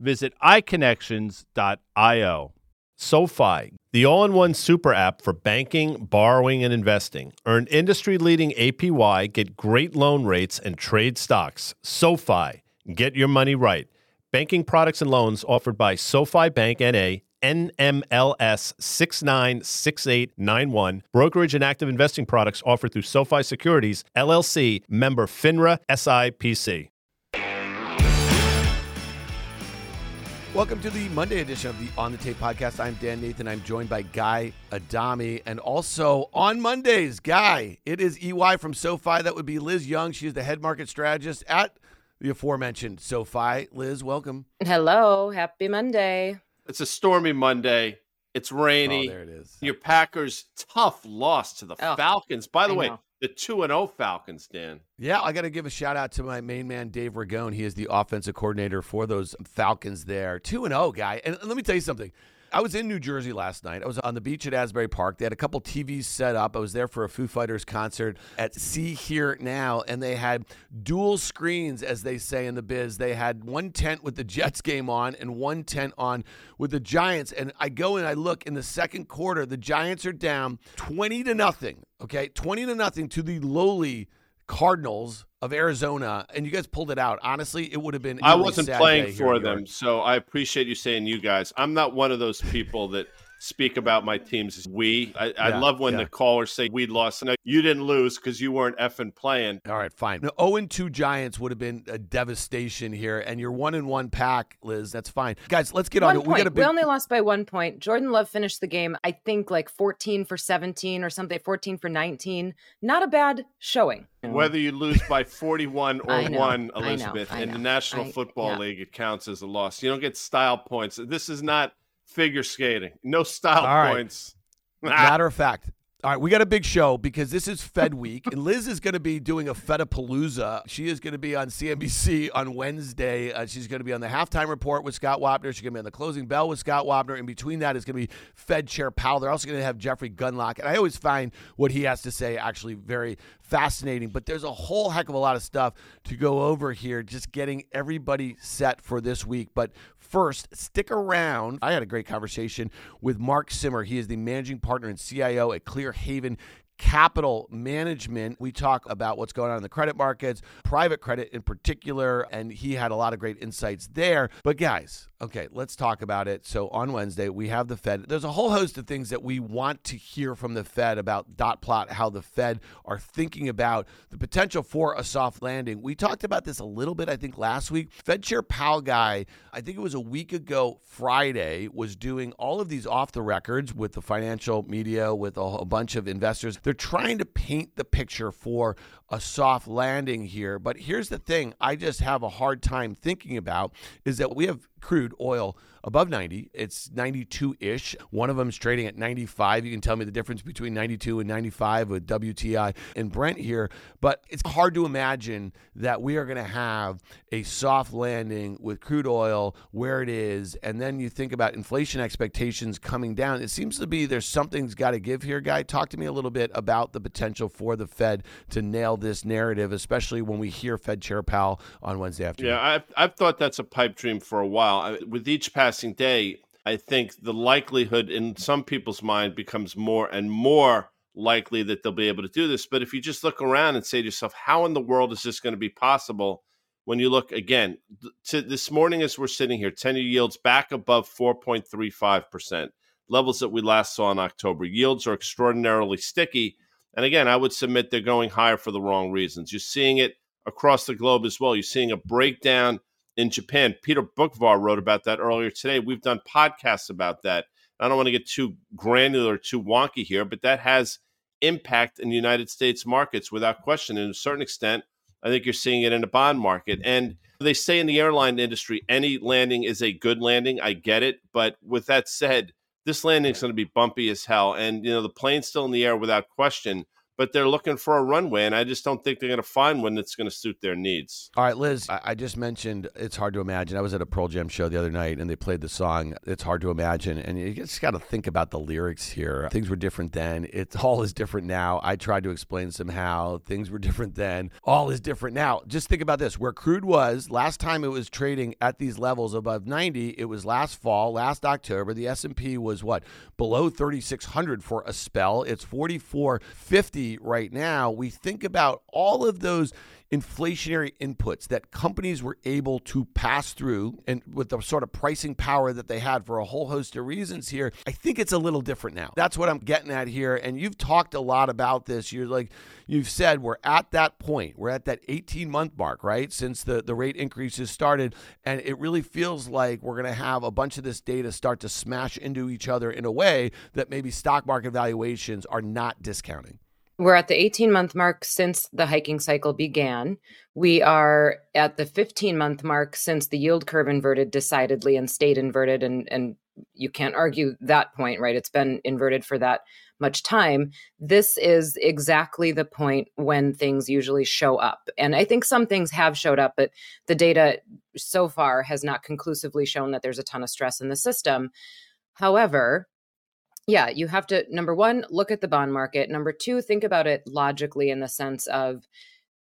visit iConnections.io. SoFi, the all in one super app for banking, borrowing, and investing. Earn industry leading APY, get great loan rates, and trade stocks. SoFi, get your money right. Banking products and loans offered by SoFi Bank NA. NMLS 696891. Brokerage and active investing products offered through SoFi Securities, LLC, member FINRA SIPC. Welcome to the Monday edition of the On the Tape podcast. I'm Dan Nathan. I'm joined by Guy Adami. And also on Mondays, Guy, it is EY from SoFi. That would be Liz Young. She is the head market strategist at the aforementioned SoFi. Liz, welcome. Hello. Happy Monday. It's a stormy Monday. It's rainy. Oh, there it is. Your Packers tough loss to the Oh, Falcons. By the I way, know. The 2 and 0 Falcons, Dan. Yeah, I got to give a shout out to my main man, Dave Ragone. He is the offensive coordinator for those Falcons there. 2 and 0, guy. And let me tell you something. I was in New Jersey last night. I was on the beach at Asbury Park. They had a couple TVs set up. I was there for a Foo Fighters concert at Sea.Hear.Now, and they had dual screens, as they say in the biz. They had one tent with the Jets game on and one tent on with the Giants. And I go and I look in the second quarter, the Giants are down 20 to nothing. Okay, 20 to nothing to the lowly Cardinals of Arizona, and you guys pulled it out. Honestly, it would have been. I wasn't playing for them, so I appreciate you saying you guys. I'm not one of those people that speak about my teams as we. I, I love when yeah. the callers say we lost. No, you didn't lose because you weren't effing playing. All right, fine. No, 0 and 2 Giants would have been a devastation here, and you're 1 and 1 pack, Liz. That's fine. Guys, let's get on One it. We got a big. we only lost by one point. Jordan Love finished the game, I think, like 14 for 17 or something, 14 for 19. Not a bad showing. Whether you lose by 41 or know, 1, I know, Elizabeth, I in the. National I- Football yeah. League, it counts as a loss. You don't get style points. This is not figure skating. No style All right. points. Matter of fact. All right, we got a big show because this is Fed Week, and Liz is going to be doing a Fedapalooza. She is going to be on CNBC on Wednesday. Uh, she's going to be on the halftime report with Scott Wapner. She's going to be on the closing bell with Scott Wapner. In between that is going to be Fed Chair Powell. They're also going to have Jeffrey Gundlach, and I always find what he has to say actually very fascinating. But there's a whole heck of a lot of stuff to go over here, just getting everybody set for this week. But first, stick around. I had a great conversation with Mark Simmer. He is the managing partner and CIO at Clear Haven capital management. We talk about what's going on in the credit markets, private credit in particular, and he had a lot of great insights there. But guys, okay, let's talk about it. So on Wednesday, we have the Fed. There's a whole host of things that we want to hear from the Fed about dot plot, how the Fed are thinking about the potential for a soft landing. We talked about this a little bit, I think, last week. Fed Chair Powell guy, I think it was a week ago Friday, was doing all of these off the records with the financial media, with a, a bunch of investors. They're trying to paint the picture for a soft landing here. But here's the thing I just have a hard time thinking about is that we have crude oil above 90. It's 92 ish. One of them is trading at 95. You can tell me the difference between 92 and 95 with WTI and Brent here. But it's hard to imagine that we are going to have a soft landing with crude oil where it is. And then you think about inflation expectations coming down. It seems to be there's something's got to give here, Guy. Talk to me a little bit about the potential for the Fed to nail this narrative, especially when we hear Fed Chair Powell on Wednesday afternoon. Yeah, I've, I've thought that's a pipe dream for a while. I, with each passing day, I think the likelihood in some people's mind becomes more and more likely that they'll be able to do this. But if you just look around and say to yourself, how in the world is this going to be possible? When you look again, to this morning as we're sitting here, 10 year yields back above 4.35%, levels that we last saw in October. Yields are extraordinarily sticky. And again, I would submit they're going higher for the wrong reasons. You're seeing it across the globe as well. You're seeing a breakdown in Japan. Peter Boockvar wrote about that earlier today. We've done podcasts about that. I don't want to get too granular, too wonky here, but that has impact in the United States markets without question. And to a certain extent, I think you're seeing it in the bond market. And they say in the airline industry, any landing is a good landing. I get it. But with that said, this landing is going to be bumpy as hell. And, you know, the plane's still in the air without question but they're looking for a runway, and I just don't think they're going to find one that's going to suit their needs. All right, Liz, I, just mentioned it's hard to imagine. I was at a Pearl Jam show the other night, and they played the song "It's Hard to Imagine," and you just got to think about the lyrics here. Things were different then. It all is different now. I tried to explain somehow things were different then. All is different now. Just think about this: where crude was last time, it was trading at these levels above 90. It was last fall, last October. The S and P was what below 3,600 for a spell. It's 4450 right now, we think about all of those inflationary inputs that companies were able to pass through and with the sort of pricing power that they had for a whole host of reasons here, I think it's a little different now. That's what I'm getting at here. And you've talked a lot about this. You're like, you've said we're at that point. We're at that 18 month mark, right? Since the, the rate increases started. And it really feels like we're going to have a bunch of this data start to smash into each other in a way that maybe stock market valuations are not discounting. We're at the 18 month mark since the hiking cycle began. We are at the 15 month mark since the yield curve inverted decidedly and stayed inverted. And, and you can't argue that point, right? It's been inverted for that much time. This is exactly the point when things usually show up. And I think some things have showed up, but the data so far has not conclusively shown that there's a ton of stress in the system. However, yeah, you have to, number one, look at the bond market. Number two, think about it logically in the sense of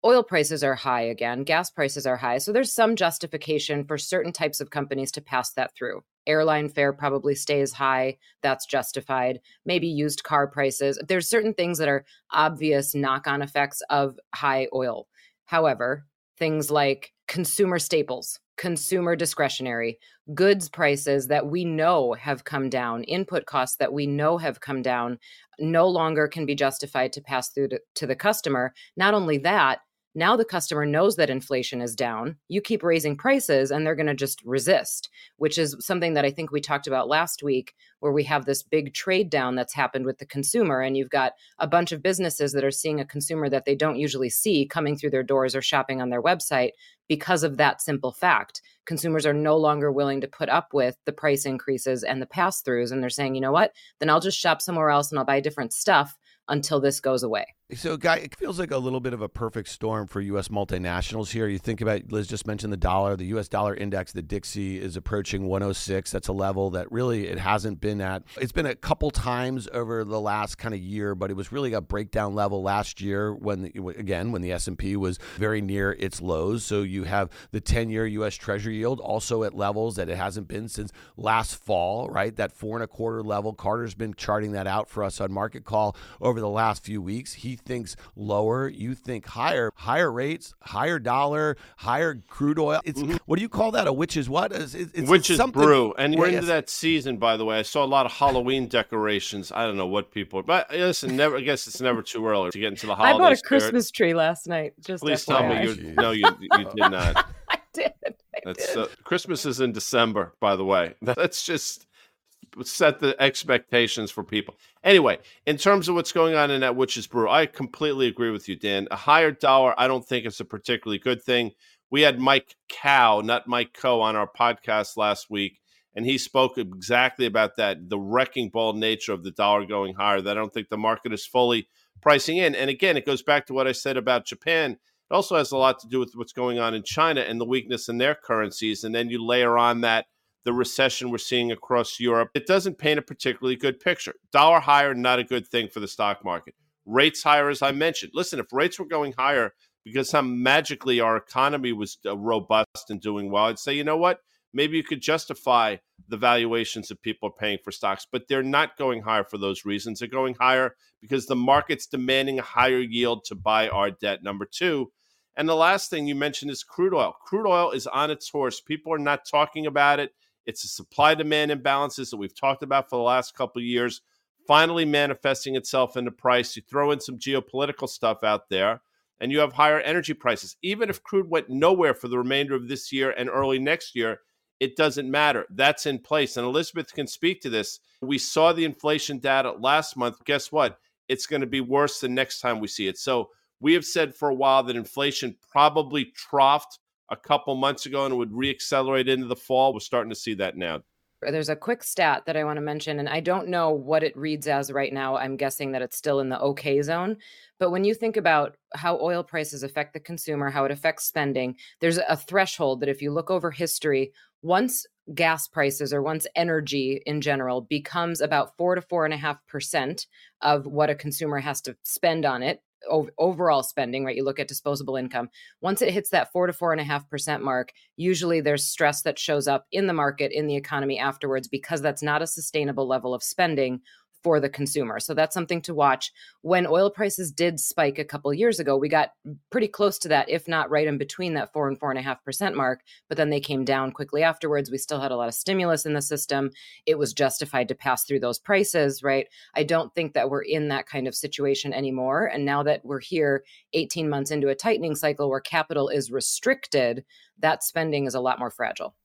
oil prices are high again, gas prices are high. So there's some justification for certain types of companies to pass that through. Airline fare probably stays high. That's justified. Maybe used car prices. There's certain things that are obvious knock on effects of high oil. However, things like consumer staples, consumer discretionary, goods prices that we know have come down, input costs that we know have come down, no longer can be justified to pass through to, to the customer. Not only that, now the customer knows that inflation is down. You keep raising prices and they're going to just resist, which is something that I think we talked about last week, where we have this big trade down that's happened with the consumer. And you've got a bunch of businesses that are seeing a consumer that they don't usually see coming through their doors or shopping on their website because of that simple fact. Consumers are no longer willing to put up with the price increases and the pass throughs. And they're saying, you know what? Then I'll just shop somewhere else and I'll buy different stuff until this goes away. So, Guy, it feels like a little bit of a perfect storm for U.S. multinationals here. You think about, Liz just mentioned the dollar, the U.S. dollar index, the Dixie is approaching 106. That's a level that really it hasn't been at. It's been a couple times over the last kind of year, but it was really a breakdown level last year when, the, again, when the S&P was very near its lows. So you have the 10-year U.S. Treasury yield also at levels that it hasn't been since last fall, right? That four and a quarter level. Carter's been charting that out for us on Market Call over the last few weeks. He thinks lower, you think higher, higher rates, higher dollar, higher crude oil. It's mm-hmm. what do you call that? A witch's what? It's, it's witch's brew. And we're into that season, by the way. I saw a lot of Halloween decorations. I don't know what people, but listen, never. I guess it's never too early to get into the holiday. I bought a spirit. Christmas tree last night. Just please tell me you. No, you you did not. I did. I That's did. Uh, Christmas is in December, by the way. That's just set the expectations for people. Anyway, in terms of what's going on in that witch's brew, I completely agree with you, Dan. A higher dollar, I don't think it's a particularly good thing. we had Mike Kao, not Mike Co, on our podcast last week, and he spoke exactly about that the wrecking ball nature of the dollar going higher that I don't think the market is fully pricing in. And again, it goes back to what I said about Japan. It also has a lot to do with what's going on in China and the weakness in their currencies. And then you layer on that the recession we're seeing across Europe. It doesn't paint a particularly good picture. Dollar higher, not a good thing for the stock market. Rates higher, as I mentioned. Listen, if rates were going higher because some magically our economy was uh, robust and doing well, I'd say, you know what? Maybe you could justify the valuations that people are paying for stocks, but they're not going higher for those reasons. They're going higher because the market's demanding a higher yield to buy our debt. Number two, and the last thing you mentioned is crude oil. Crude oil is on its horse. People are not talking about it. It's a supply demand imbalances that we've talked about for the last couple of years, finally manifesting itself in the price. You throw in some geopolitical stuff out there, and you have higher energy prices. Even if crude went nowhere for the remainder of this year and early next year, it doesn't matter. That's in place. And Elizabeth can speak to this. We saw the inflation data last month. Guess what? It's going to be worse the next time we see it. So we have said for a while that inflation probably troughed a couple months ago and would reaccelerate into the fall. We're starting to see that now. There's a quick stat that I want to mention, and I don't know what it reads as right now. I'm guessing that it's still in the okay zone. But when you think about how oil prices affect the consumer, how it affects spending, there's a threshold that if you look over history, once gas prices or once energy in general becomes about four to four and a half percent of what a consumer has to spend on it overall spending, right? You look at disposable income. Once it hits that four to four and a half percent mark, usually there's stress that shows up in the market, in the economy afterwards, because that's not a sustainable level of spending for the consumer. So that's something to watch. When oil prices did spike a couple years ago, we got pretty close to that, if not right in between that four and four and a half percent mark. But then they came down quickly afterwards. We still had a lot of stimulus in the system. It was justified to pass through those prices, right? I don't think that we're in that kind of situation anymore. And now that we're here 18 months into a tightening cycle where capital is restricted, that spending is a lot more fragile.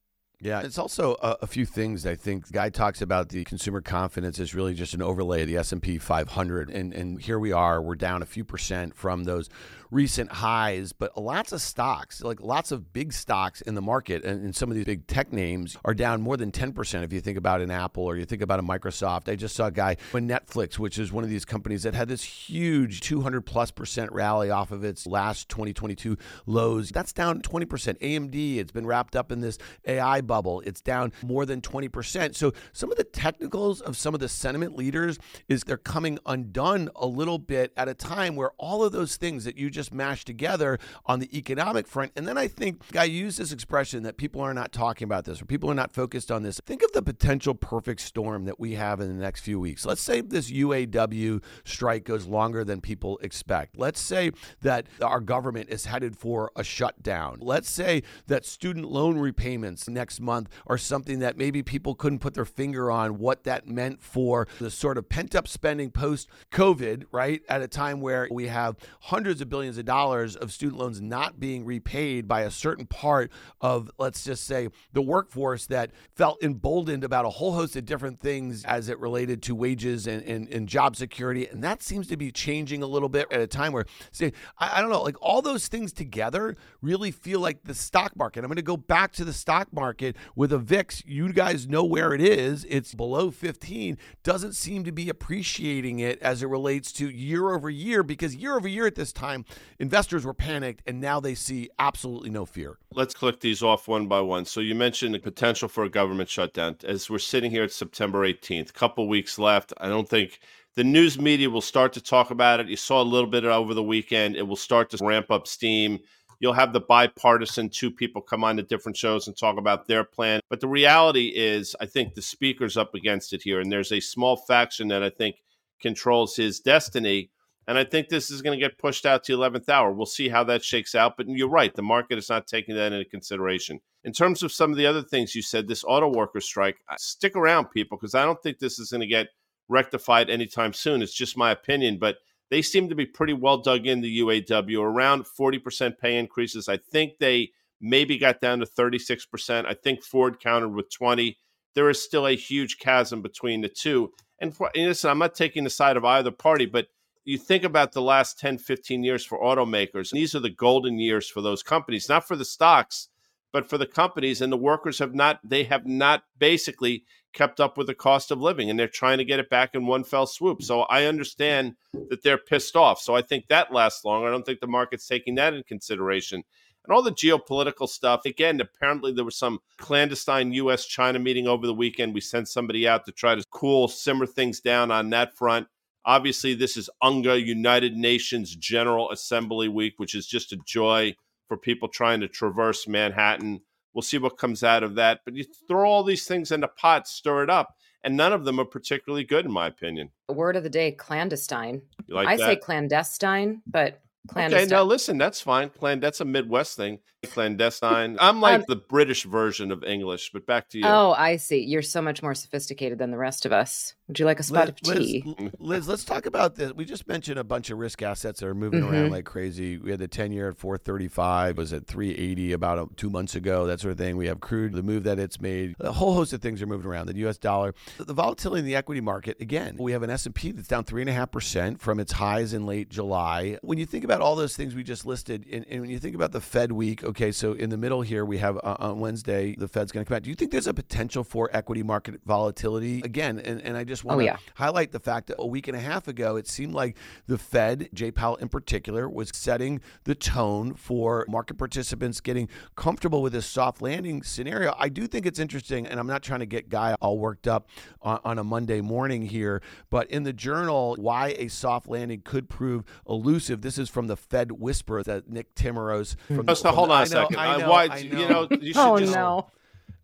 Yeah, it's also a, a, few things. I think Guy talks about the consumer confidence is really just an overlay of the S and P 500, and and here we are, we're down a few percent from those recent highs, but lots of stocks, like lots of big stocks in the market, and, and, some of these big tech names are down more than 10% if you think about an Apple or you think about a Microsoft. I just saw a guy in Netflix, which is one of these companies that had this huge 200 plus percent rally off of its last 2022 lows. That's down 20%. AMD, it's been wrapped up in this AI bubble. It's down more than 20%. So some of the technicals of some of the sentiment leaders is they're coming undone a little bit at a time where all of those things that you just just mashed together on the economic front. And then I think I use this expression that people are not talking about this or people are not focused on this. Think of the potential perfect storm that we have in the next few weeks. Let's say this UAW strike goes longer than people expect. Let's say that our government is headed for a shutdown. Let's say that student loan repayments next month are something that maybe people couldn't put their finger on what that meant for the sort of pent up spending post COVID, right? At a time where we have hundreds of billions millions of dollars of student loans not being repaid by a certain part of, let's just say, the workforce that felt emboldened about a whole host of different things as it related to wages and, and, and job security. And that seems to be changing a little bit at a time where, say, I, I don't know, like all those things together really feel like the stock market. I'm going to go back to the stock market with a VIX. You guys know where it is. It's below 15. Doesn't seem to be appreciating it as it relates to year over year because year over year at this time, investors were panicked and now they see absolutely no fear. Let's click these off one by one. So you mentioned the potential for a government shutdown. As we're sitting here at September 18th, couple weeks left. I don't think the news media will start to talk about it. You saw a little bit over the weekend. It will start to ramp up steam. You'll have the bipartisan two people come on to different shows and talk about their plan. But the reality is, I think the speaker's up against it here. And there's a small faction that I think controls his destiny and I think this is going to get pushed out to 11th hour. We'll see how that shakes out. But you're right. The market is not taking that into consideration. In terms of some of the other things you said, this auto worker strike, stick around, people, because I don't think this is going to get rectified anytime soon. It's just my opinion. But they seem to be pretty well dug in, the UAW, around 40% pay increases. I think they maybe got down to 36%. I think Ford countered with 20. There is still a huge chasm between the two. And, for, and listen, I'm not taking the side of either party, but – you think about the last 10, 15 years for automakers, these are the golden years for those companies, not for the stocks, but for the companies. And the workers have not, they have not basically kept up with the cost of living and they're trying to get it back in one fell swoop. So I understand that they're pissed off. So I think that lasts long. I don't think the market's taking that in consideration. And all the geopolitical stuff, again, apparently there was some clandestine US China meeting over the weekend. We sent somebody out to try to cool, simmer things down on that front. Obviously, this is UNGA, United Nations General Assembly Week, which is just a joy for people trying to traverse Manhattan We'll see what comes out of that. But you throw all these things in a pot, stir it up, and none of them are particularly good, in my opinion. Word of the day: clandestine. Like I that? say clandestine, but clandestine. Okay, now listen, that's fine. Clan, that's a Midwest thing. Clandestine. I'm like um, the British version of English, but back to you. Oh, I see. You're so much more sophisticated than the rest of us. Would you like a spot Liz, of tea? Liz, Liz, let's talk about this. We just mentioned a bunch of risk assets that are moving mm-hmm. around like crazy. We had the 10 year at 435, was at 380 about a, two months ago, that sort of thing. We have crude, the move that it's made. A whole host of things are moving around. The US dollar, the volatility in the equity market, again, we have an S&P that's down 3.5% from its highs in late July. When you think about all those things we just listed, and, and when you think about the Fed week, okay, so in the middle middle here, we have uh, on Wednesday, the Fed's going to come out. Do you think there's a potential for equity market volatility again? And, and I just want to oh, yeah. highlight the fact that a week and a half ago, it seemed like the Fed, Jay Powell in particular, was setting the tone for market participants getting comfortable with this soft landing scenario. I do think it's interesting, and I'm not trying to get Guy all worked up on, on a Monday morning here, but in the journal, why a soft landing could prove elusive. This is from the Fed Whisper that Nick Timiraos from. Oh, so hold on a second. I uh, know, why know. you know you should oh, just no.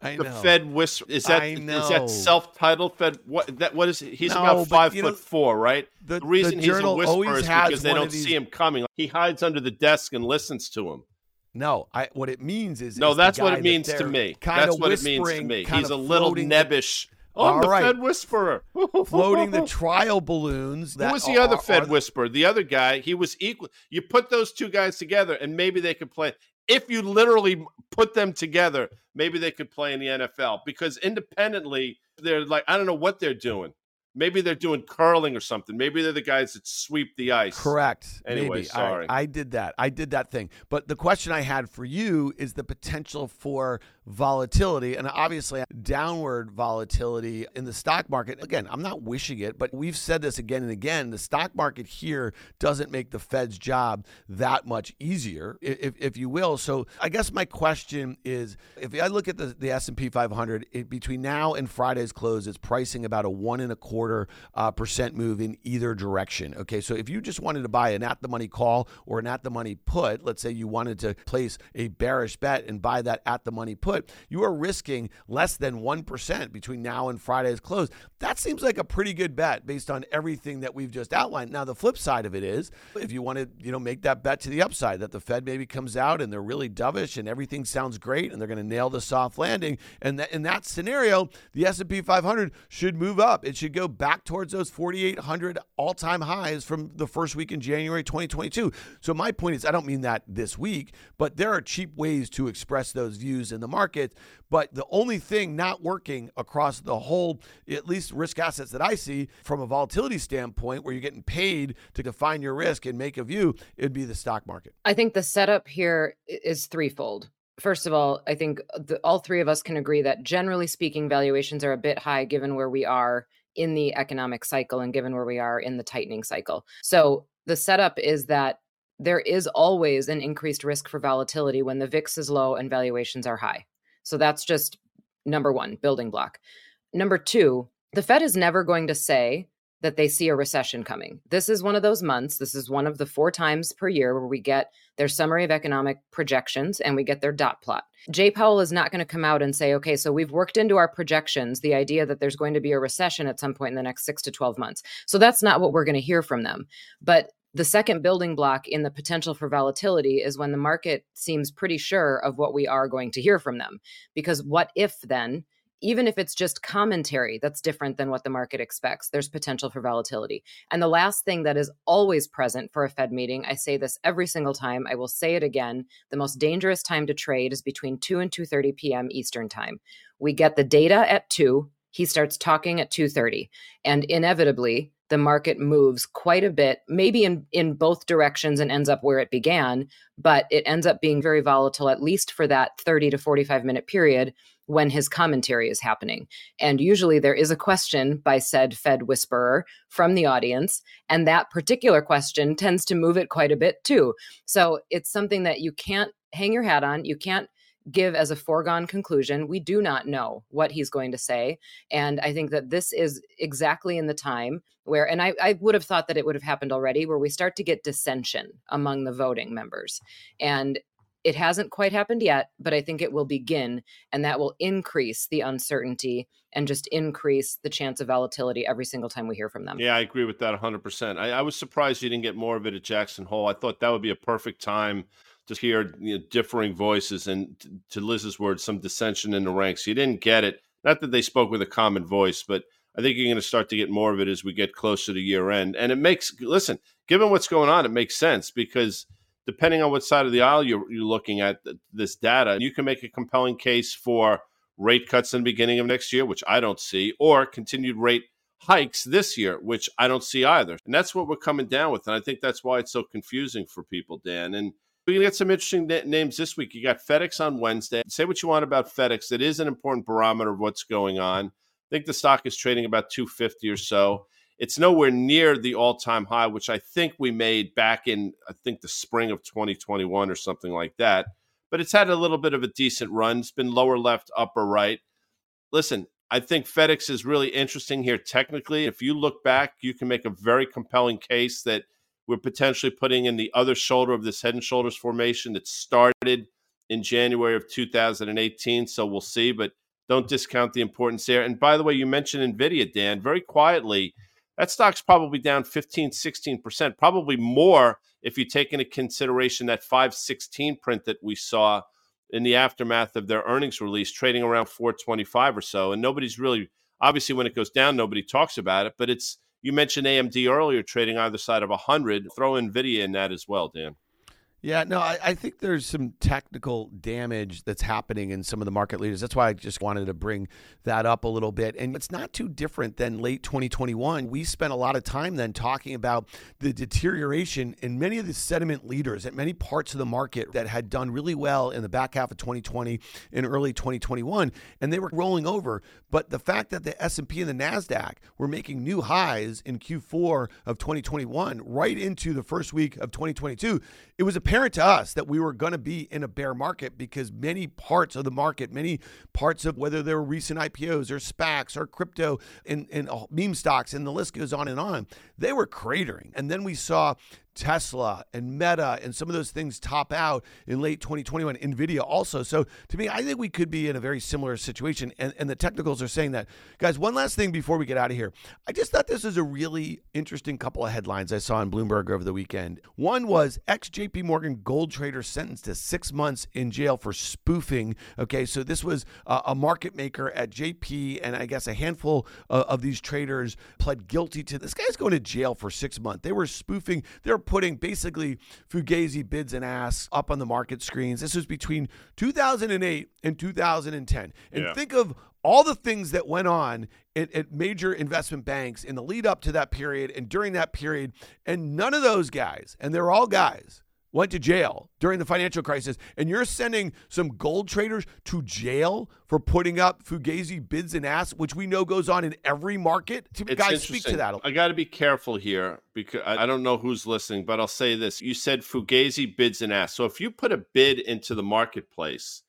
I the Fed whisper is that is that self-titled Fed? What that what is he's no, about five foot know, four, right? The, the reason the he's a whisperer is because they don't these... see him coming. He hides under the desk and listens to him. No, I what it means is no. That's what it means to me. That's what it means to me. He's a little nebbish. Oh, I'm the right. Fed whisperer. Floating the trial balloons. Who was the are, other Fed are, whisperer? The other guy, he was equal. You put those two guys together, and maybe they could play if you literally put them together, maybe they could play in the NFL because independently, they're like, I don't know what they're doing. Maybe they're doing curling or something. Maybe they're the guys that sweep the ice. Correct. Anyway, Maybe. sorry. I, I, did that. I did that thing. But the question I had for you is the potential for volatility and obviously downward volatility in the stock market. Again, I'm not wishing it, but we've said this again and again. The stock market here doesn't make the Fed's job that much easier, if, if you will. So I guess my question is, if I look at the, the S&P 500, it, between now and Friday's close, it's pricing about a one and a quarter uh, percent move in either direction. Okay, so if you just wanted to buy an at the money call or an at the money put, let's say you wanted to place a bearish bet and buy that at the money you are risking less than 1% between now and Friday's close. That seems like a pretty good bet based on everything that we've just outlined. Now, the flip side of it is if you want to, you know, make that bet to the upside that the Fed maybe comes out and they're really dovish and everything sounds great and they're going to nail the soft landing. And that, in that scenario, the S&P 500 should move up. It should go back towards those 4,800 all-time highs from the first week in January 2022. So my point is, I don't mean that this week, but there are cheap ways to express those views in the market market. But the only thing not working across the whole, at least risk assets that I see from a volatility standpoint, where you're getting paid to define your risk and make a view, it'd be the stock market. I think the setup here is threefold. First of all, I think the, all three of us can agree that generally speaking, valuations are a bit high given where we are in the economic cycle and given where we are in the tightening cycle. So the setup is that there is always an increased risk for volatility when the VIX is low and valuations are high. So that's just number one, building block. Number two, the Fed is never going to say that they see a recession coming. This is one of those months. This is one of the four times per year where we get their summary of economic projections and we get their dot plot. Jay Powell is not going to come out and say, okay, so we've worked into our projections the idea that there's going to be a recession at some point in the next six to 12 months. So that's not what we're going to hear from them. But the second building block in the potential for volatility is when the market seems pretty sure of what we are going to hear from them. Because what if then, even if it's just commentary that's different than what the market expects, there's potential for volatility. And the last thing that is always present for a Fed meeting, I say this every single time, I will say it again, the most dangerous time to trade is between 2 and 2:30 p.m. Eastern Time. We get the data at 2, he starts talking at 2:30, and inevitably the market moves quite a bit, maybe in, in both directions and ends up where it began, but it ends up being very volatile, at least for that 30 to 45 minute period when his commentary is happening. And usually there is a question by said Fed whisperer from the audience, and that particular question tends to move it quite a bit too. So it's something that you can't hang your hat on. You can't give as a foregone conclusion. We do not know what he's going to say. And I think that this is exactly in the time where, and I, I, would have thought that it would have happened already, where we start to get dissension among the voting members. And it hasn't quite happened yet, but I think it will begin. And that will increase the uncertainty and just increase the chance of volatility every single time we hear from them. Yeah, I agree with that 100%. I, I was surprised you didn't get more of it at Jackson Hole. I thought that would be a perfect time to hear you know, differing voices and to Liz's words, some dissension in the ranks. You didn't get it. Not that they spoke with a common voice, but I think you're going to start to get more of it as we get closer to year end. And it makes, listen, given what's going on, it makes sense because depending on what side of the aisle you're, you're looking at this data, you can make a compelling case for rate cuts in the beginning of next year, which I don't see, or continued rate hikes this year, which I don't see either. And that's what we're coming down with. And I think that's why it's so confusing for people, Dan. And to get some interesting names this week. You got FedEx on Wednesday. Say what you want about FedEx. It is an important barometer of what's going on. I think the stock is trading about 250 or so. It's nowhere near the all-time high, which I think we made back in I think the spring of 2021 or something like that. But it's had a little bit of a decent run. It's been lower left, upper right. Listen, I think FedEx is really interesting here technically. If you look back, you can make a very compelling case that – we're potentially putting in the other shoulder of this head and shoulders formation that started in January of 2018. So we'll see, but don't discount the importance there. And by the way, you mentioned NVIDIA, Dan, very quietly. That stock's probably down 15, 16%, probably more if you take into consideration that 516 print that we saw in the aftermath of their earnings release, trading around 425 or so. And nobody's really, obviously, when it goes down, nobody talks about it, but it's you mentioned AMD earlier, trading either side of 100. Throw NVIDIA in that as well, Dan. Yeah, no, I, I, think there's some technical damage that's happening in some of the market leaders. That's why I just wanted to bring that up a little bit. And it's not too different than late 2021. We spent a lot of time then talking about the deterioration in many of the sentiment leaders at many parts of the market that had done really well in the back half of 2020 and early 2021, and they were rolling over. But the fact that the S&P and the Nasdaq were making new highs in Q4 of 2021 right into the first week of 2022, it was a apparent to us that we were going to be in a bear market because many parts of the market, many parts of whether there were recent IPOs or SPACs or crypto and, and meme stocks, and the list goes on and on, they were cratering. And then we saw Tesla and Meta and some of those things top out in late 2021. Nvidia also. So to me, I think we could be in a very similar situation. And, and the technicals are saying that. Guys, one last thing before we get out of here. I just thought this was a really interesting couple of headlines I saw in Bloomberg over the weekend. One was ex JP Morgan gold trader sentenced to six months in jail for spoofing. Okay, so this was uh, a market maker at JP, and I guess a handful uh, of these traders pled guilty to this guy's going to jail for six months. They were spoofing, they're putting basically Fugazi bids and asks up on the market screens. This was between 2008 and 2010. And yeah. think of all the things that went on at, at, major investment banks in the lead up to that period and during that period. And none of those guys, and they're all guys, went to jail during the financial crisis, and you're sending some gold traders to jail for putting up fugazi bids and asks, which we know goes on in every market. It's Guys, speak to that. I got to be careful here because I don't know who's listening, but I'll say this: you said fugazi bids and asks. So if you put a bid into the marketplace,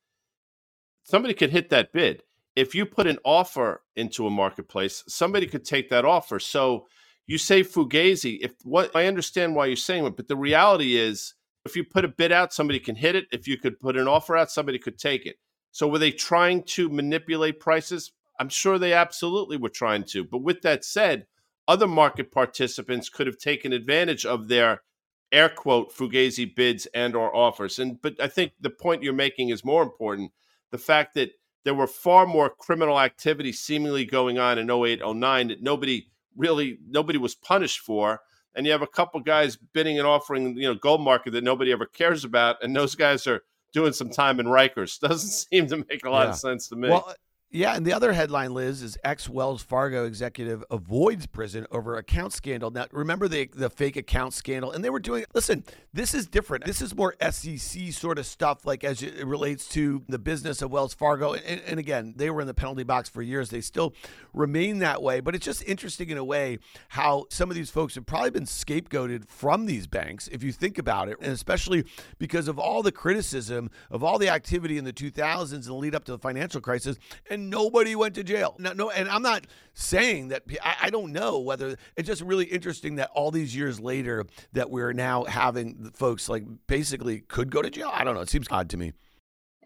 somebody could hit that bid. If you put an offer into a marketplace, somebody could take that offer. So you say fugazi. If what I understand why you're saying it, but the reality is if you put a bid out, somebody can hit it. If you could put an offer out, somebody could take it. So were they trying to manipulate prices? I'm sure they absolutely were trying to. But with that said, other market participants could have taken advantage of their air quote fugazi bids and or offers. And but I think the point you're making is more important. The fact that there were far more criminal activity seemingly going on in 08, 09 that nobody really nobody was punished for and you have a couple guys bidding and offering, you know, gold market that nobody ever cares about, and those guys are doing some time in Rikers. Doesn't seem to make a lot yeah. of sense to me. Well, Yeah, and the other headline, Liz, is ex Wells Fargo executive avoids prison over account scandal. Now, remember the the fake account scandal, and they were doing. Listen, this is different. This is more SEC sort of stuff, like as it relates to the business of Wells Fargo. And, and again, they were in the penalty box for years. They still remain that way. But it's just interesting in a way how some of these folks have probably been scapegoated from these banks, if you think about it, and especially because of all the criticism of all the activity in the 2000s and lead up to the financial crisis. And and nobody went to jail. No, no, and I'm not saying that. I, I don't know whether it's just really interesting that all these years later that we're now having folks like basically could go to jail. I don't know. It seems odd to me.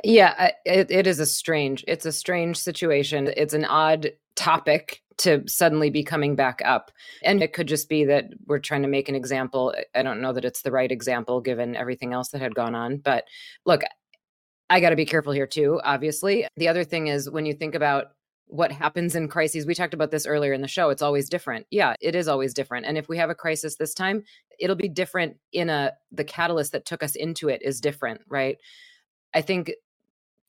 Yeah, it, it is a strange. It's a strange situation. It's an odd topic to suddenly be coming back up. And it could just be that we're trying to make an example. I don't know that it's the right example given everything else that had gone on. But look, I got to be careful here too, obviously. The other thing is when you think about what happens in crises, we talked about this earlier in the show, it's always different. Yeah, it is always different. And if we have a crisis this time, it'll be different in a the catalyst that took us into it is different, right? I think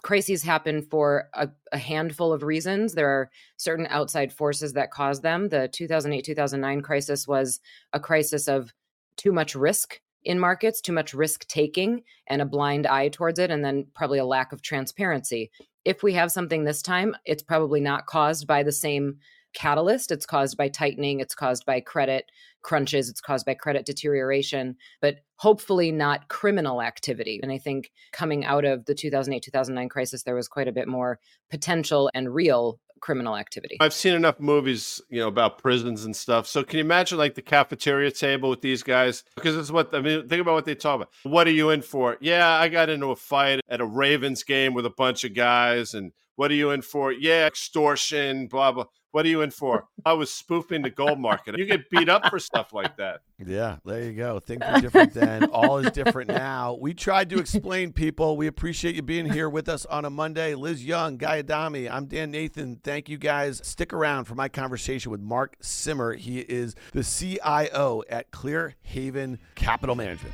crises happen for a, a, handful of reasons. There are certain outside forces that cause them. The 2008 2009 crisis was a crisis of too much risk in markets, too much risk taking and a blind eye towards it, and then probably a lack of transparency. If we have something this time, it's probably not caused by the same catalyst. It's caused by tightening, it's caused by credit crunches, it's caused by credit deterioration, but hopefully not criminal activity. And I think coming out of the 2008 2009 crisis, there was quite a bit more potential and real criminal activity. I've seen enough movies, you know, about prisons and stuff. So can you imagine like the cafeteria table with these guys? Because it's what I mean. Think about what they talk about. What are you in for? Yeah, I got into a fight at a Ravens game with a bunch of guys, and what are you in for? Yeah, extortion, blah blah. What are you in for? I was spoofing the gold market. You get beat up for stuff like that. Yeah, there you go. Things were different then. All is different now. We tried to explain, people. We appreciate you being here with us on a Monday. Liz Young, Guy Adami, I'm Dan Nathan. Thank you guys. Stick around for my conversation with Mark Simmer. He is the CIO at Clear Haven Capital Management.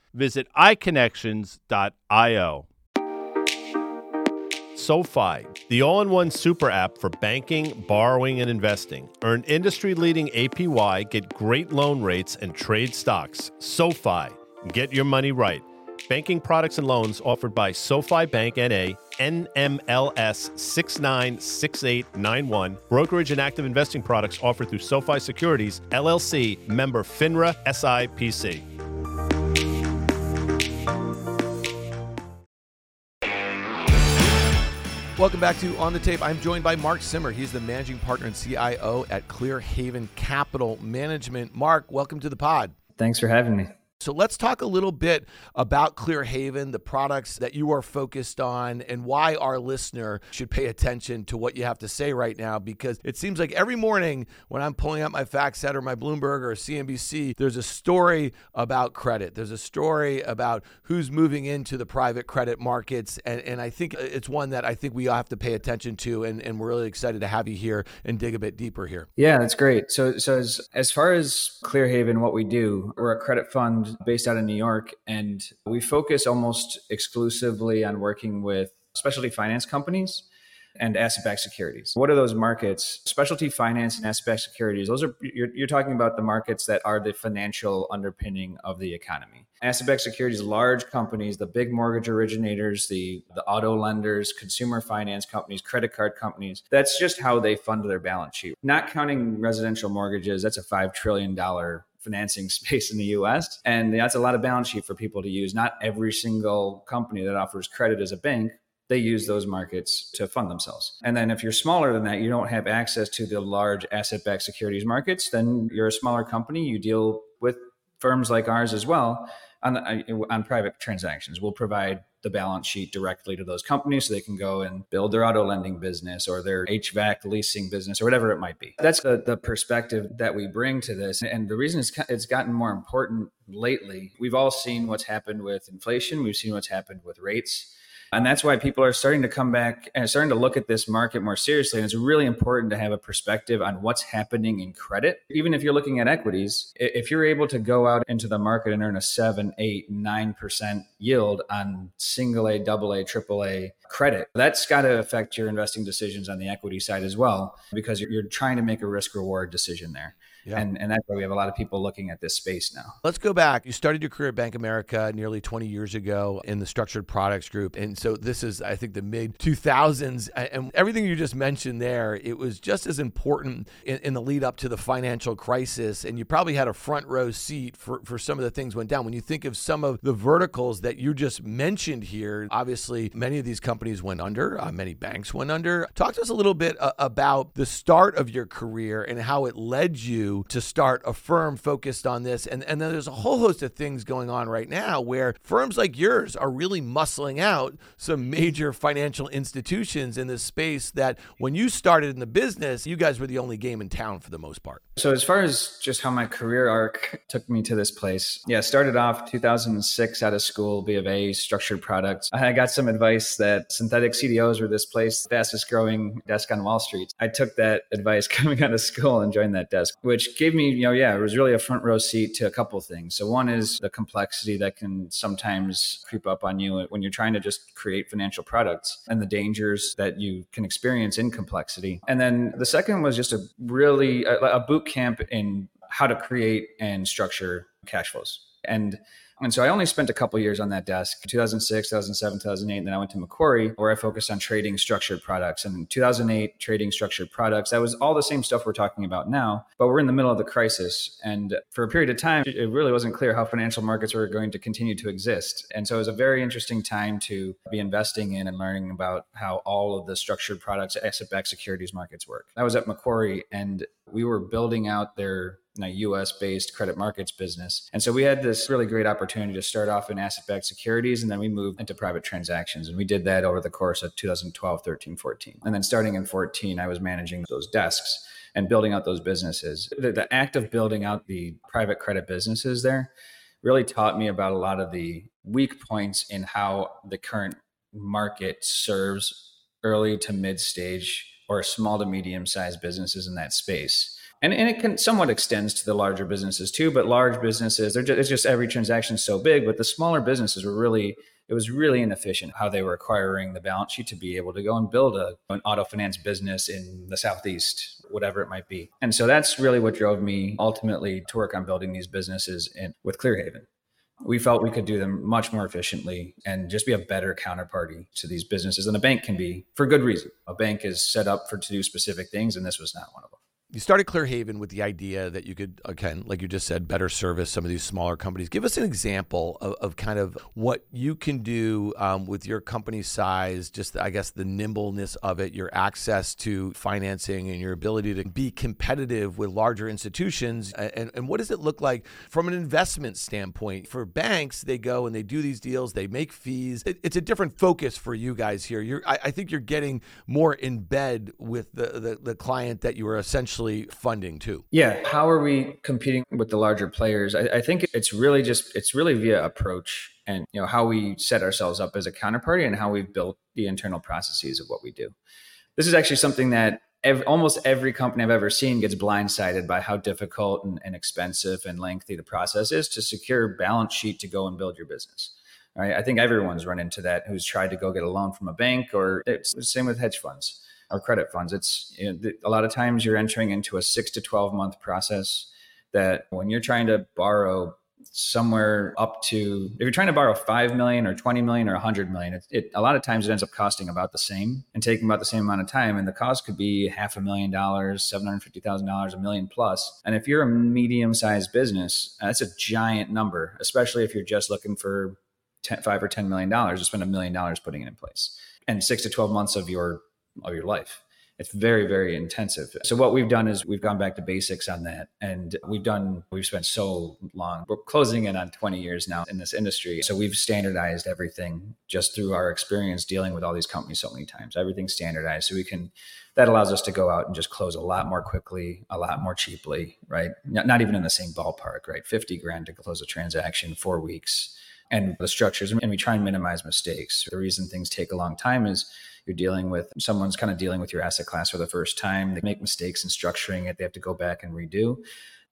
Visit iConnections.io. SoFi, the all in one super app for banking, borrowing, and investing. Earn industry leading APY, get great loan rates, and trade stocks. SoFi, get your money right. Banking products and loans offered by SoFi Bank NA, NMLS 696891. Brokerage and active investing products offered through SoFi Securities, LLC, member FINRA SIPC. Welcome back to On the Tape. I'm joined by Mark Simmer. He's the managing partner and CIO at Clear Haven Capital Management. Mark, welcome to the pod. Thanks for having me. So let's talk a little bit about Clearhaven, the products that you are focused on, and why our listener should pay attention to what you have to say right now. Because it seems like every morning when I'm pulling up my FactSet or my Bloomberg or CNBC, there's a story about credit. There's a story about who's moving into the private credit markets. And, and I think it's one that I think we all have to pay attention to. And, and we're really excited to have you here and dig a bit deeper here. Yeah, that's great. So, so as, as far as Clearhaven, what we do, we're a credit fund based out of New York, and we focus almost exclusively on working with specialty finance companies and asset-backed securities. What are those markets? Specialty finance and asset-backed securities. Those are you're, you're talking about the markets that are the financial underpinning of the economy. Asset-backed securities, large companies, the big mortgage originators, the the auto lenders, consumer finance companies, credit card companies. That's just how they fund their balance sheet. Not counting residential mortgages, that's a five trillion dollar financing space in the US. And that's a lot of balance sheet for people to use. Not every single company that offers credit as a bank they use those markets to fund themselves. And then if you're smaller than that, you don't have access to the large asset backed securities markets, then you're a smaller company. You deal with firms like ours as well on, the, on private transactions. We'll provide the balance sheet directly to those companies so they can go and build their auto lending business or their HVAC leasing business or whatever it might be. That's the, the perspective that we bring to this. And the reason it's, it's gotten more important lately, we've all seen what's happened with inflation, we've seen what's happened with rates. And that's why people are starting to come back and starting to look at this market more seriously. And it's really important to have a perspective on what's happening in credit. Even if you're looking at equities, if you're able to go out into the market and earn a seven, eight, nine percent yield on single A, double A, triple A credit, that's got to affect your investing decisions on the equity side as well, because you're, you're trying to make a risk reward decision there. Yeah. And, and that's why we have a lot of people looking at this space now. Let's go back. You started your career at Bank America nearly 20 years ago in the structured products group. And so this is, I think, the mid 2000s. And everything you just mentioned there, it was just as important in, in, the lead up to the financial crisis. And you probably had a front row seat for, for some of the things went down. When you think of some of the verticals that you just mentioned here, obviously many of these companies went under, uh, many banks went under. Talk to us a little bit uh, about the start of your career and how it led you to start a firm focused on this. And, and then there's a whole host of things going on right now where firms like yours are really muscling out some major financial institutions in this space that when you started in the business, you guys were the only game in town for the most part. So, as far as just how my career arc took me to this place, yeah, started off 2006 out of school, B of A, structured products. I got some advice that synthetic CDOs were this place, fastest growing desk on Wall Street. I took that advice coming out of school and joined that desk, which which gave me, you know, yeah, it was really a front row seat to a couple things. So one is the complexity that can sometimes creep up on you when you're trying to just create financial products and the dangers that you can experience in complexity. And then the second was just a really a, a boot camp in how to create and structure cash flows. And and so I only spent a couple years on that desk 2006, 2007, 2008. And then I went to Macquarie where I focused on trading structured products. And in 2008, trading structured products, that was all the same stuff we're talking about now, but we're in the middle of the crisis. And for a period of time, it really wasn't clear how financial markets were going to continue to exist. And so it was a very interesting time to be investing in and learning about how all of the structured products, asset backed securities markets work. I was at Macquarie and we were building out their a US based credit markets business. And so we had this really great opportunity to start off in asset backed securities and then we moved into private transactions. And we did that over the course of 2012, 13, 14. And then starting in 14, I was managing those desks and building out those businesses. The, the act of building out the private credit businesses there really taught me about a lot of the weak points in how the current market serves early to mid stage or small to medium sized businesses in that space and, and it can somewhat extends to the larger businesses too but large businesses they're just, it's just every transaction is so big but the smaller businesses were really it was really inefficient how they were acquiring the balance sheet to be able to go and build a, an auto finance business in the southeast whatever it might be. And so that's really what drove me ultimately to work on building these businesses in, with clearhaven. We felt we could do them much more efficiently and just be a better counterparty to these businesses. Than a bank can be for good reason. A bank is set up for to do specific things and this was not one of them You started Clearhaven with the idea that you could, again, like you just said, better service some of these smaller companies. Give us an example of, of kind of what you can do um, with your company size, just I guess the nimbleness of it, your access to financing, and your ability to be competitive with larger institutions. And, and what does it look like from an investment standpoint? For banks, they go and they do these deals, they make fees. It, it's a different focus for you guys here. You're, I, I think you're getting more in bed with the, the, the client that you are essentially funding too. Yeah. How are we competing with the larger players? I, I think it's really just it's really via approach and you know how we set ourselves up as a counterparty and how we've built the internal processes of what we do. This is actually something that almost every company I've ever seen gets blindsided by how difficult and, and expensive and lengthy the process is to secure balance sheet to go and build your business. Right? I think everyone's run into that who's tried to go get a loan from a bank or it's the same with hedge funds or credit funds. It's you know, a lot of times you're entering into a six to 12 month process that when you're trying to borrow somewhere up to if you're trying to borrow 5 million or 20 million or 100 million it, it, a lot of times it ends up costing about the same and taking about the same amount of time and the cost could be half a million dollars $750000 a million plus and if you're a medium sized business uh, that's a giant number especially if you're just looking for 10, 5 or 10 million dollars to spend a million dollars putting it in place and 6 to 12 months of your of your life. It's very very intensive. So what we've done is we've gone back to basics on that and we've done we've spent so long we're closing in on 20 years now in this industry. So we've standardized everything just through our experience dealing with all these companies so many times. Everything's standardized. So we can that allows us to go out and just close a lot more quickly a lot more cheaply right? Not, even in the same ballpark right? 50 grand to close a transaction four weeks and the structures and we try and minimize mistakes. The reason things take a long time is you're dealing with someone's kind of dealing with your asset class for the first time. They make mistakes in structuring it, they have to go back and redo.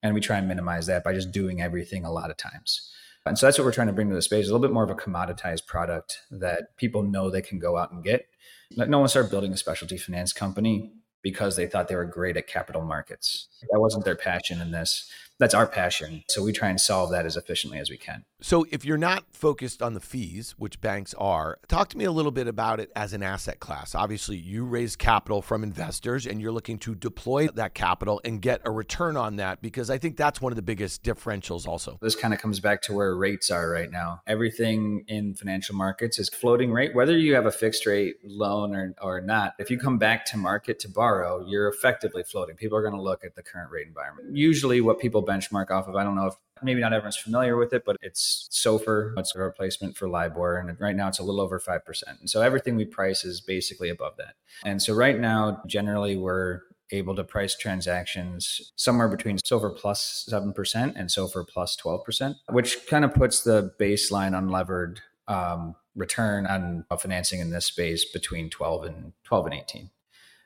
And we try and minimize that by just doing everything a lot of times. And so that's what we're trying to bring to the space a little bit more of a commoditized product that people know they can go out and get. no one started building a specialty finance company because they thought they were great at capital markets. That wasn't their passion in this that's our passion. So we try and solve that as efficiently as we can. So if you're not focused on the fees, which banks are, talk to me a little bit about it as an asset class. Obviously, you raise capital from investors and you're looking to deploy that capital and get a return on that because I think that's one of the biggest differentials also. This kind of comes back to where rates are right now. Everything in financial markets is floating rate, whether you have a fixed rate loan or, or not. If you come back to market to borrow, you're effectively floating. People are going to look at the current rate environment. Usually what people benchmark off of. I don't know if maybe not everyone's familiar with it, but it's SOFR. It's a replacement for LIBOR. And right now it's a little over 5%. And so everything we price is basically above that. And so right now, generally, we're able to price transactions somewhere between SOFR plus 7% and SOFR plus 12%, which kind of puts the baseline unlevered um, return on financing in this space between 12 and 12 and 18.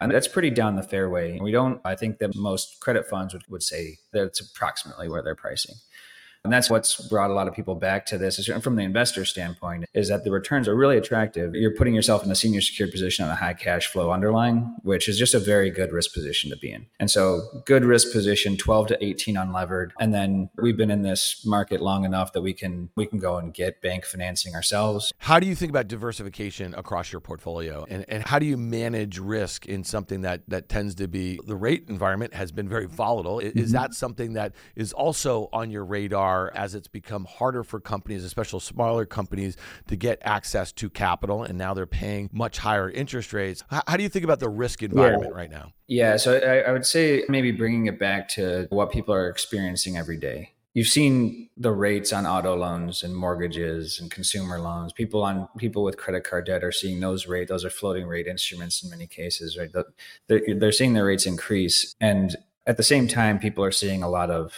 And that's pretty down the fairway. We don't, I think that most credit funds would, would say that's approximately where they're pricing. And that's what's brought a lot of people back to this. From the investor standpoint, is that the returns are really attractive. You're putting yourself in a senior secured position on a high cash flow underlying, which is just a very good risk position to be in. And so, good risk position, 12 to 18 unlevered. And then we've been in this market long enough that we can we can go and get bank financing ourselves. How do you think about diversification across your portfolio, and and how do you manage risk in something that that tends to be the rate environment has been very volatile? Is mm-hmm. that something that is also on your radar? Are as it's become harder for companies, especially smaller companies, to get access to capital, and now they're paying much higher interest rates. How, do you think about the risk environment yeah. right now? Yeah, so I, I would say maybe bringing it back to what people are experiencing every day you've seen the rates on auto loans and mortgages and consumer loans people on people with credit card debt are seeing those rate those are floating rate instruments in many cases right they're, they're seeing their rates increase and at the same time people are seeing a lot of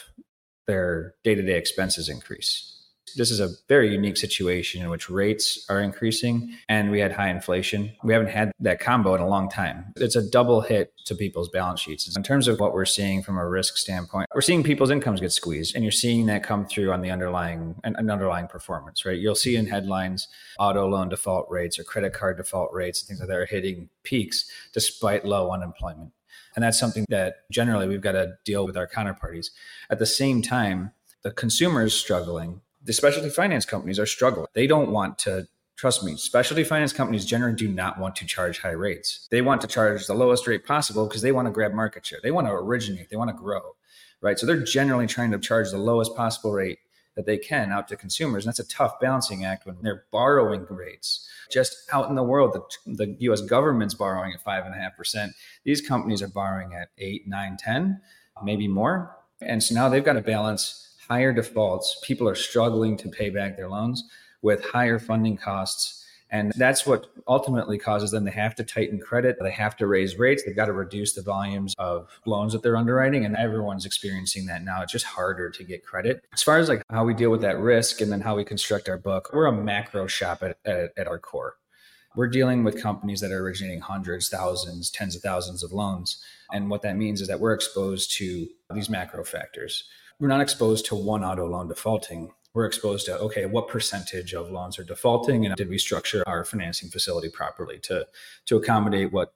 their day to day expenses increase. This is a very unique situation in which rates are increasing and we had high inflation. We haven't had that combo in a long time. It's a double hit to people's balance sheets. In terms of what we're seeing from a risk standpoint, we're seeing people's incomes get squeezed and you're seeing that come through on the underlying an, underlying performance, right? You'll see in headlines auto loan default rates or credit card default rates and things like that are hitting peaks despite low unemployment. And that's something that generally we've got to deal with our counterparties. At the same time, the consumer is struggling. The specialty finance companies are struggling. They don't want to Trust me, specialty finance companies generally do not want to charge high rates. They want to charge the lowest rate possible because they want to grab market share. They want to originate, they want to grow, right? So they're generally trying to charge the lowest possible rate that they can out to consumers. And that's a tough balancing act when they're borrowing rates. Just out in the world, the, the US government's borrowing at five and a half percent. These companies are borrowing at eight, nine, 10, maybe more. And so now they've got to balance higher defaults. People are struggling to pay back their loans with higher funding costs. And that's what ultimately causes them to have to tighten credit. They have to raise rates. They've got to reduce the volumes of loans that they're underwriting. And everyone's experiencing that now. It's just harder to get credit. As far as like how we deal with that risk and then how we construct our book, we're a macro shop at, at, at our core. We're dealing with companies that are originating hundreds, thousands, tens of thousands of loans. And what that means is that we're exposed to these macro factors. We're not exposed to one auto loan defaulting we're exposed to okay what percentage of loans are defaulting and did we structure our financing facility properly to to accommodate what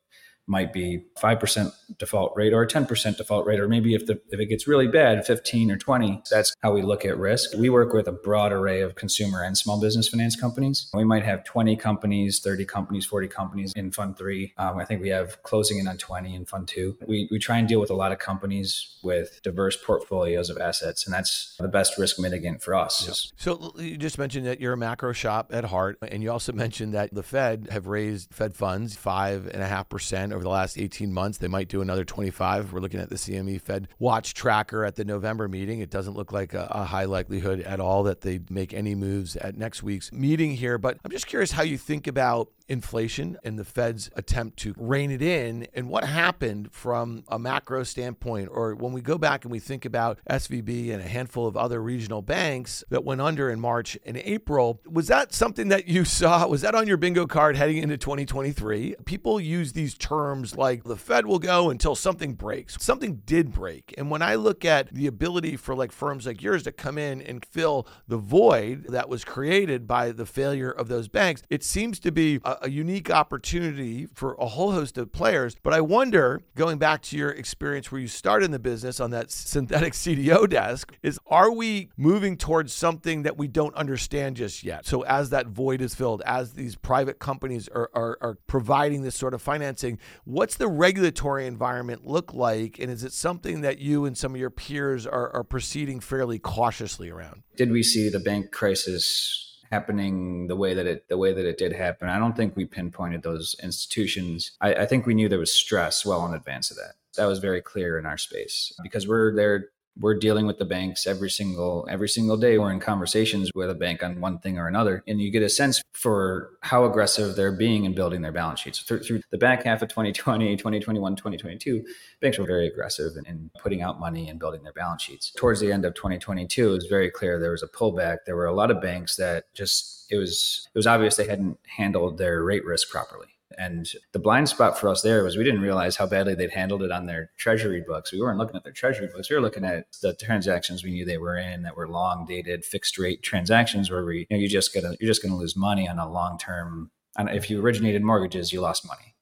might be 5% default rate or 10% default rate or maybe if the if it gets really bad 15 or 20 that's how we look at risk. We work with a broad array of consumer and small business finance companies. We might have 20 companies 30 companies 40 companies in fund 3 um, i think we have closing in on 20 in fund 2 we, we try and deal with a lot of companies with diverse portfolios of assets and that's the best risk mitigant for us. Yeah. so you just mentioned that you're a macro shop at heart and you also mentioned that the fed have raised fed funds 5.5% over the last 18 months. They might do another 25. We're looking at the CME Fed watch tracker at the November meeting. It doesn't look like a, a high likelihood at all that they make any moves at next week's meeting here. But I'm just curious how you think about inflation and the Fed's attempt to rein it in and what happened from a macro standpoint or when we go back and we think about SVB and a handful of other regional banks that went under in March and April was that something that you saw was that on your bingo card heading into 2023 people use these terms like the Fed will go until something breaks something did break and when I look at the ability for like firms like yours to come in and fill the void that was created by the failure of those banks it seems to be a, a unique opportunity for a whole host of players. But I wonder, going back to your experience where you started in the business on that synthetic CDO desk, is are we moving towards something that we don't understand just yet? So as that void is filled, as these private companies are, are, are providing this sort of financing, what's the regulatory environment look like? And is it something that you and some of your peers are, are proceeding fairly cautiously around? Did we see the bank crisis happening the way that it the way that it did happen. I don't think we pinpointed those institutions. I, I think we knew there was stress well in advance of that. That was very clear in our space because we're there we're dealing with the banks every single every single day. We're in conversations with a bank on one thing or another and you get a sense for how aggressive they're being in building their balance sheets. Through, through the back half of 2020 2021 2022 banks were very aggressive in, in, putting out money and building their balance sheets. Towards the end of 2022 it was very clear there was a pullback. There were a lot of banks that just it was it was obvious they hadn't handled their rate risk properly and the blind spot for us there was we didn't realize how badly they'd handled it on their treasury books. We weren't looking at their treasury books. We were looking at the transactions we knew they were in that were long dated fixed rate transactions where we, you know, you just gonna, you're just going to lose money on a long term. And if you originated mortgages, you lost money,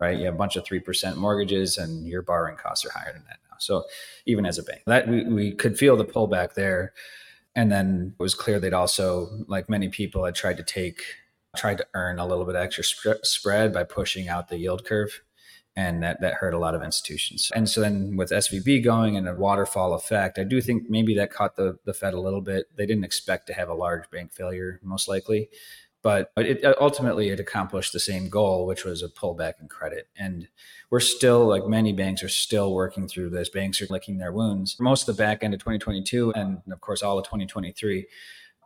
right? You have a bunch of 3% mortgages and your borrowing costs are higher than that now. So even as a bank that we, we could feel the pullback there. And then it was clear they'd also, like many people, had tried to take tried to earn a little bit extra sp- spread by pushing out the yield curve and that that hurt a lot of institutions. And so then with SVB going and a waterfall effect, I do think maybe that caught the the Fed a little bit. They didn't expect to have a large bank failure, most likely, but it uh, ultimately it accomplished the same goal, which was a pullback in credit. And we're still like many banks are still working through this. Banks are licking their wounds. Most of the back end of 2022 and of course all of 2023,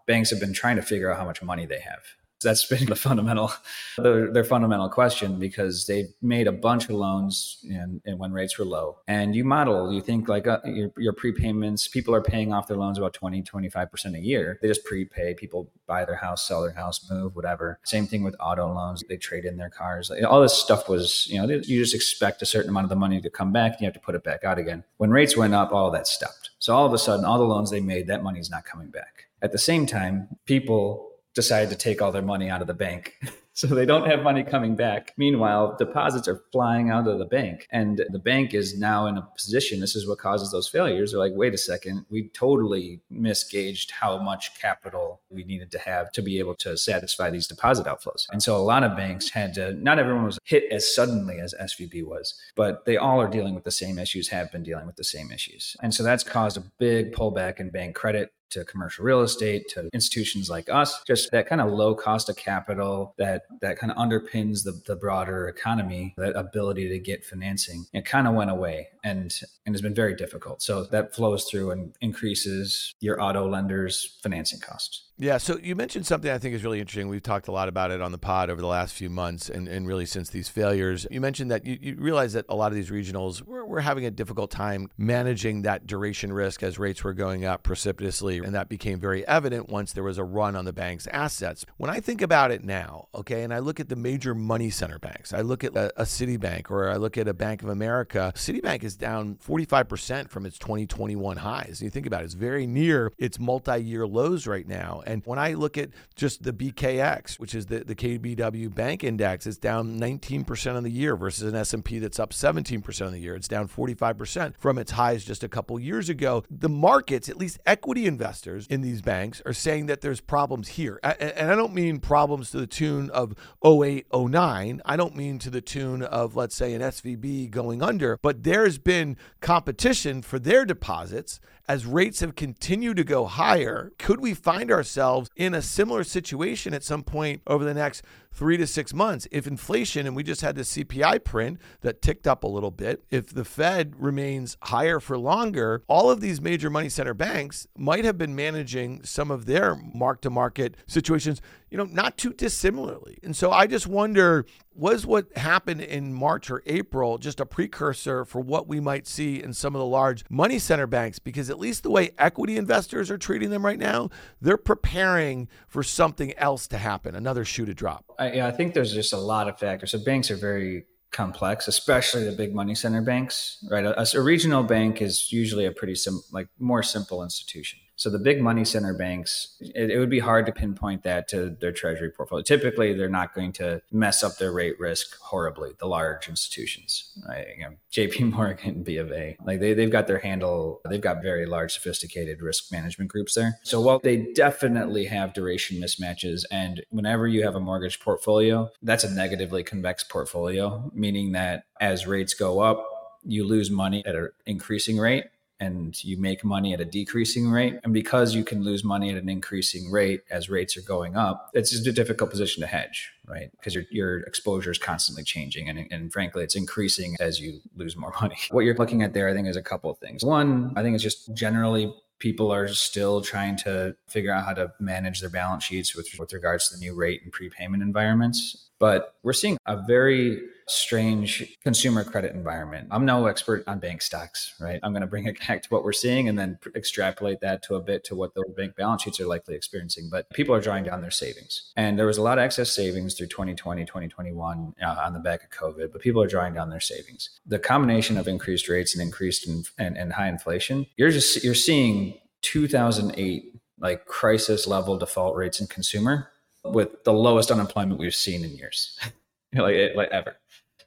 banks have been trying to figure out how much money they have that's been the fundamental their, their fundamental question because they made a bunch of loans and, and, when rates were low. And you model you think like uh, your, your, prepayments people are paying off their loans about 20 25% a year. They just prepay people buy their house sell their house move whatever. Same thing with auto loans. They trade in their cars. All this stuff was you know you just expect a certain amount of the money to come back and you have to put it back out again. When rates went up all that stopped. So all of a sudden all the loans they made that money's not coming back. At the same time people decided to take all their money out of the bank. so they don't have money coming back. Meanwhile, deposits are flying out of the bank. And the bank is now in a position, this is what causes those failures. They're like, wait a second, we totally misgauged how much capital we needed to have to be able to satisfy these deposit outflows. And so a lot of banks had to, not everyone was hit as suddenly as SVB was, but they all are dealing with the same issues, have been dealing with the same issues. And so that's caused a big pullback in bank credit to commercial real estate to institutions like us just that kind of low cost of capital that that kind of underpins the, the broader economy that ability to get financing it kind of went away and and has been very difficult. So that flows through and increases your auto lenders financing costs yeah, so you mentioned something I think is really interesting. We've talked a lot about it on the pod over the last few months and, and really since these failures. You mentioned that you, you realize that a lot of these regionals were, were having a difficult time managing that duration risk as rates were going up precipitously. And that became very evident once there was a run on the bank's assets. When I think about it now, okay, and I look at the major money center banks, I look at a, a Citibank or I look at a Bank of America, Citibank is down 45% from its 2021 highs. You think about it, it's very near its multi year lows right now. And when I look at just the BKX, which is the, the KBW Bank Index, it's down 19% on the year versus an S&P that's up 17% on the year. It's down 45% from its highs just a couple years ago. The markets, at least equity investors in these banks, are saying that there's problems here. And I don't mean problems to the tune of 08, 09. I don't mean to the tune of, let's say, an SVB going under, but there's been competition for their deposits as rates have continued to go higher, could we find ourselves in a similar situation at some point over the next three to six months? If inflation, and we just had the CPI print that ticked up a little bit, if the Fed remains higher for longer, all of these major money center banks might have been managing some of their mark to market situations, you know, not too dissimilarly. And so I just wonder was what happened in March or April just a precursor for what we might see in some of the large money center banks? Because at least the way equity investors are treating them right now, they're preparing for something else to happen, another shoe to drop. I, I think there's just a lot of factors. So banks are very complex, especially the big money center banks, right? A, a regional bank is usually a pretty sim, like more simple institution. So the big money center banks, it, it, would be hard to pinpoint that to their treasury portfolio. Typically, they're not going to mess up their rate risk horribly. The large institutions, right? You know, J.P. Morgan, B of A, like they they've got their handle. They've got very large, sophisticated risk management groups there. So while they definitely have duration mismatches, and whenever you have a mortgage portfolio, that's a negatively convex portfolio, meaning that as rates go up, you lose money at an increasing rate and you make money at a decreasing rate. And because you can lose money at an increasing rate as rates are going up, it's just a difficult position to hedge, right? Because your, your exposure is constantly changing. And, and frankly, it's increasing as you lose more money. What you're looking at there, I think, is a couple of things. One, I think it's just generally people are still trying to figure out how to manage their balance sheets with, with regards to the new rate and prepayment environments. But we're seeing a very strange consumer credit environment. I'm no expert on bank stocks, right? I'm going to bring it back to what we're seeing and then extrapolate that to a bit to what the bank balance sheets are likely experiencing. But people are drawing down their savings. And there was a lot of excess savings through 2020, 2021 uh, on the back of COVID, but people are drawing down their savings. The combination of increased rates and increased in, and, and high inflation, you're just, you're seeing 2008 like crisis level default rates in consumer with the lowest unemployment we've seen in years, like, like ever.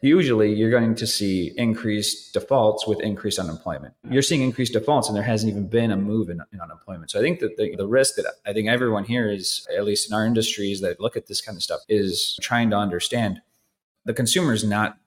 Usually, you're going to see increased defaults with increased unemployment. You're seeing increased defaults, and there hasn't even been a move in, in unemployment. So I think that the, the risk that I think everyone here is, at least in our industries that look at this kind of stuff, is trying to understand the consumer is not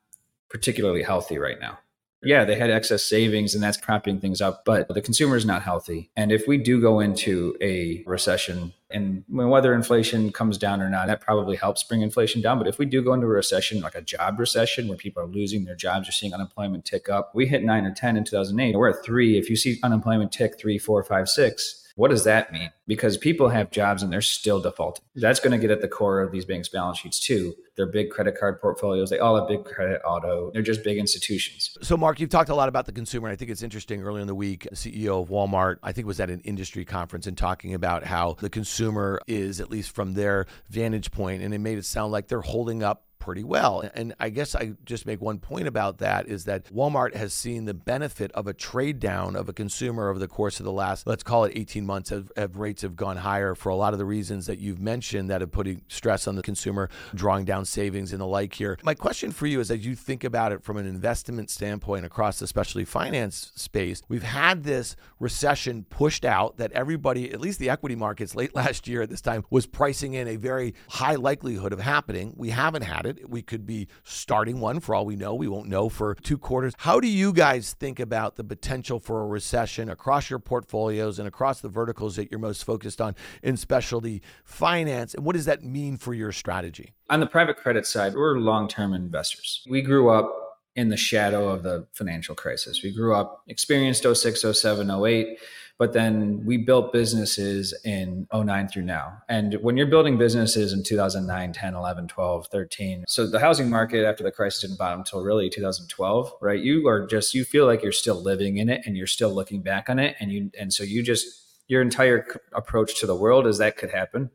particularly healthy right now yeah, they had excess savings and that's propping things up, but the consumer is not healthy. And if we do go into a recession, and whether inflation comes down or not, that probably helps bring inflation down. But if we do go into a recession, like a job recession where people are losing their jobs, you're seeing unemployment tick up. We hit nine or 10 in 2008. We're at three. If you see unemployment tick three, four, five, six, what does that mean? Because people have jobs and they're still defaulting. That's going to get at the core of these banks' balance sheets too. They're big credit card portfolios. They all have big credit auto. They're just big institutions. So, Mark, you've talked a lot about the consumer. I think it's interesting. Earlier in the week, the CEO of Walmart, I think was at an industry conference and talking about how the consumer is, at least from their vantage point, and it made it sound like they're holding up pretty well. And I guess I just make one point about that is that Walmart has seen the benefit of a trade down of a consumer over the course of the last, let's call it 18 months, of, of rates have gone higher for a lot of the reasons that you've mentioned that have putting stress on the consumer, drawing down savings and the like here. My question for you is as you think about it from an investment standpoint across the specialty finance space, we've had this recession pushed out that everybody, at least the equity markets late last year at this time, was pricing in a very high likelihood of happening. We haven't had it. We could be starting one for all we know. We won't know for two quarters. How do you guys think about the potential for a recession across your portfolios and across the verticals that you're most focused on in specialty finance? And what does that mean for your strategy? On the private credit side, we're long term investors. We grew up in the shadow of the financial crisis. We grew up, experienced 06, 07, 08 but then we built businesses in 09 through now. And when you're building businesses in 2009, 10, 11, 12, 13, so the housing market after the crisis didn't bottom until really 2012, right? You are just, you feel like you're still living in it and you're still looking back on it. And you, and so you just, your entire approach to the world is that could happen.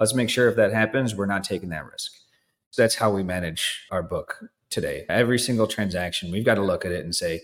Let's make sure if that happens, we're not taking that risk. So that's how we manage our book today. Every single transaction, we've got to look at it and say,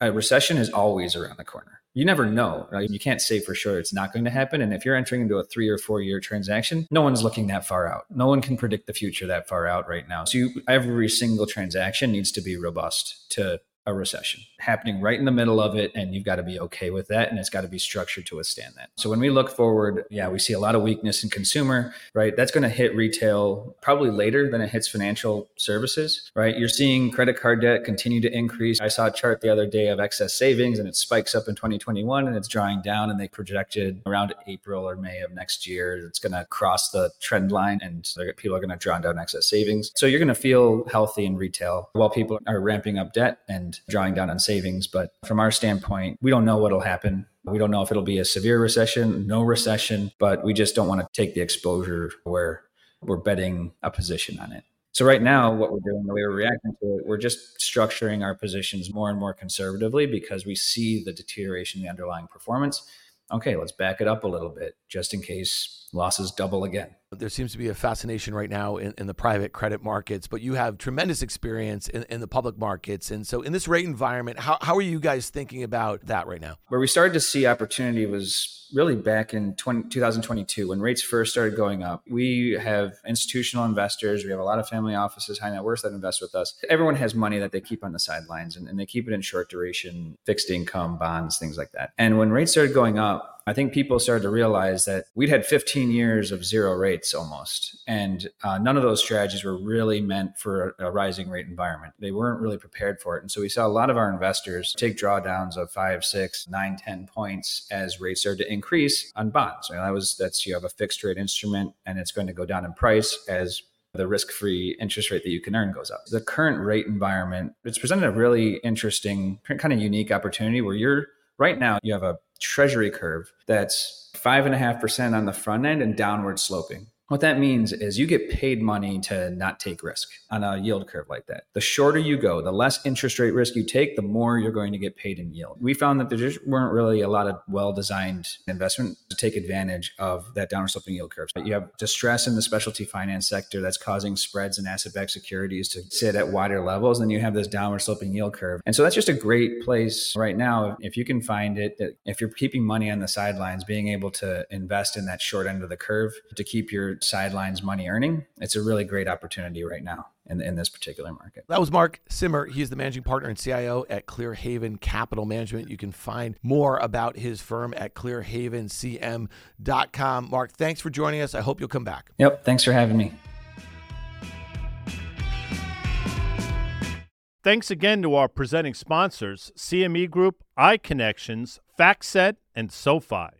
a recession is always around the corner you never know. You can't say for sure it's not going to happen. And if you're entering into a three or four year transaction, no one's looking that far out. No one can predict the future that far out right now. So you, every single transaction needs to be robust to a recession happening right in the middle of it and you've got to be okay with that and it's got to be structured to withstand that. So when we look forward yeah we see a lot of weakness in consumer right? That's going to hit retail probably later than it hits financial services right? You're seeing credit card debt continue to increase. I saw a chart the other day of excess savings and it spikes up in 2021 and it's drawing down and they projected around april or may of next year it's going to cross the trend line and people are going to draw down excess savings. So you're going to feel healthy in retail while people are ramping up debt and drawing down on savings. But from our standpoint, we don't know what'll happen. We don't know if it'll be a severe recession, no recession, but we just don't want to take the exposure where we're betting a position on it. So right now, what we're doing, the way we're reacting to it, we're just structuring our positions more and more conservatively because we see the deterioration in the underlying performance. Okay, let's back it up a little bit just in case losses double again. There seems to be a fascination right now in, in the private credit markets, but you have tremendous experience in, in, the public markets. And so, in this rate environment, how, how are you guys thinking about that right now? Where we started to see opportunity was really back in 20, 2022 when rates first started going up. We have institutional investors, we have a lot of family offices, high net worth that invest with us. Everyone has money that they keep on the sidelines and, and they keep it in short duration, fixed income, bonds, things like that. And when rates started going up, I think people started to realize that we'd had 15 years of zero rates almost, and uh, none of those strategies were really meant for a, a, rising rate environment. They weren't really prepared for it. And so we saw a lot of our investors take drawdowns of five, six, nine, 10 points as rates started to increase on bonds. That was that's you have a fixed rate instrument and it's going to go down in price as the risk free interest rate that you can earn goes up. The current rate environment, it's presented a really interesting, kind of unique opportunity where you're right now, you have a treasury curve that's five and a half percent on the front end and downward sloping. What that means is you get paid money to not take risk on a yield curve like that. The shorter you go, the less interest rate risk you take, the more you're going to get paid in yield. We found that there just weren't really a lot of well designed investment to take advantage of that downward sloping yield curve. You have distress in the specialty finance sector that's causing spreads in asset backed securities to sit at wider levels. And you have this downward sloping yield curve. And so that's just a great place right now. If you can find it, if you're keeping money on the sidelines, being able to invest in that short end of the curve to keep your sidelines money earning, it's a really great opportunity right now in, in this particular market. That was Mark Simmer. He's the managing partner and CIO at Clearhaven Capital Management. You can find more about his firm at clearhavencm.com. Mark, thanks for joining us. I hope you'll come back. Yep. Thanks for having me. Thanks again to our presenting sponsors, CME Group, iConnections, FactSet, and SoFi.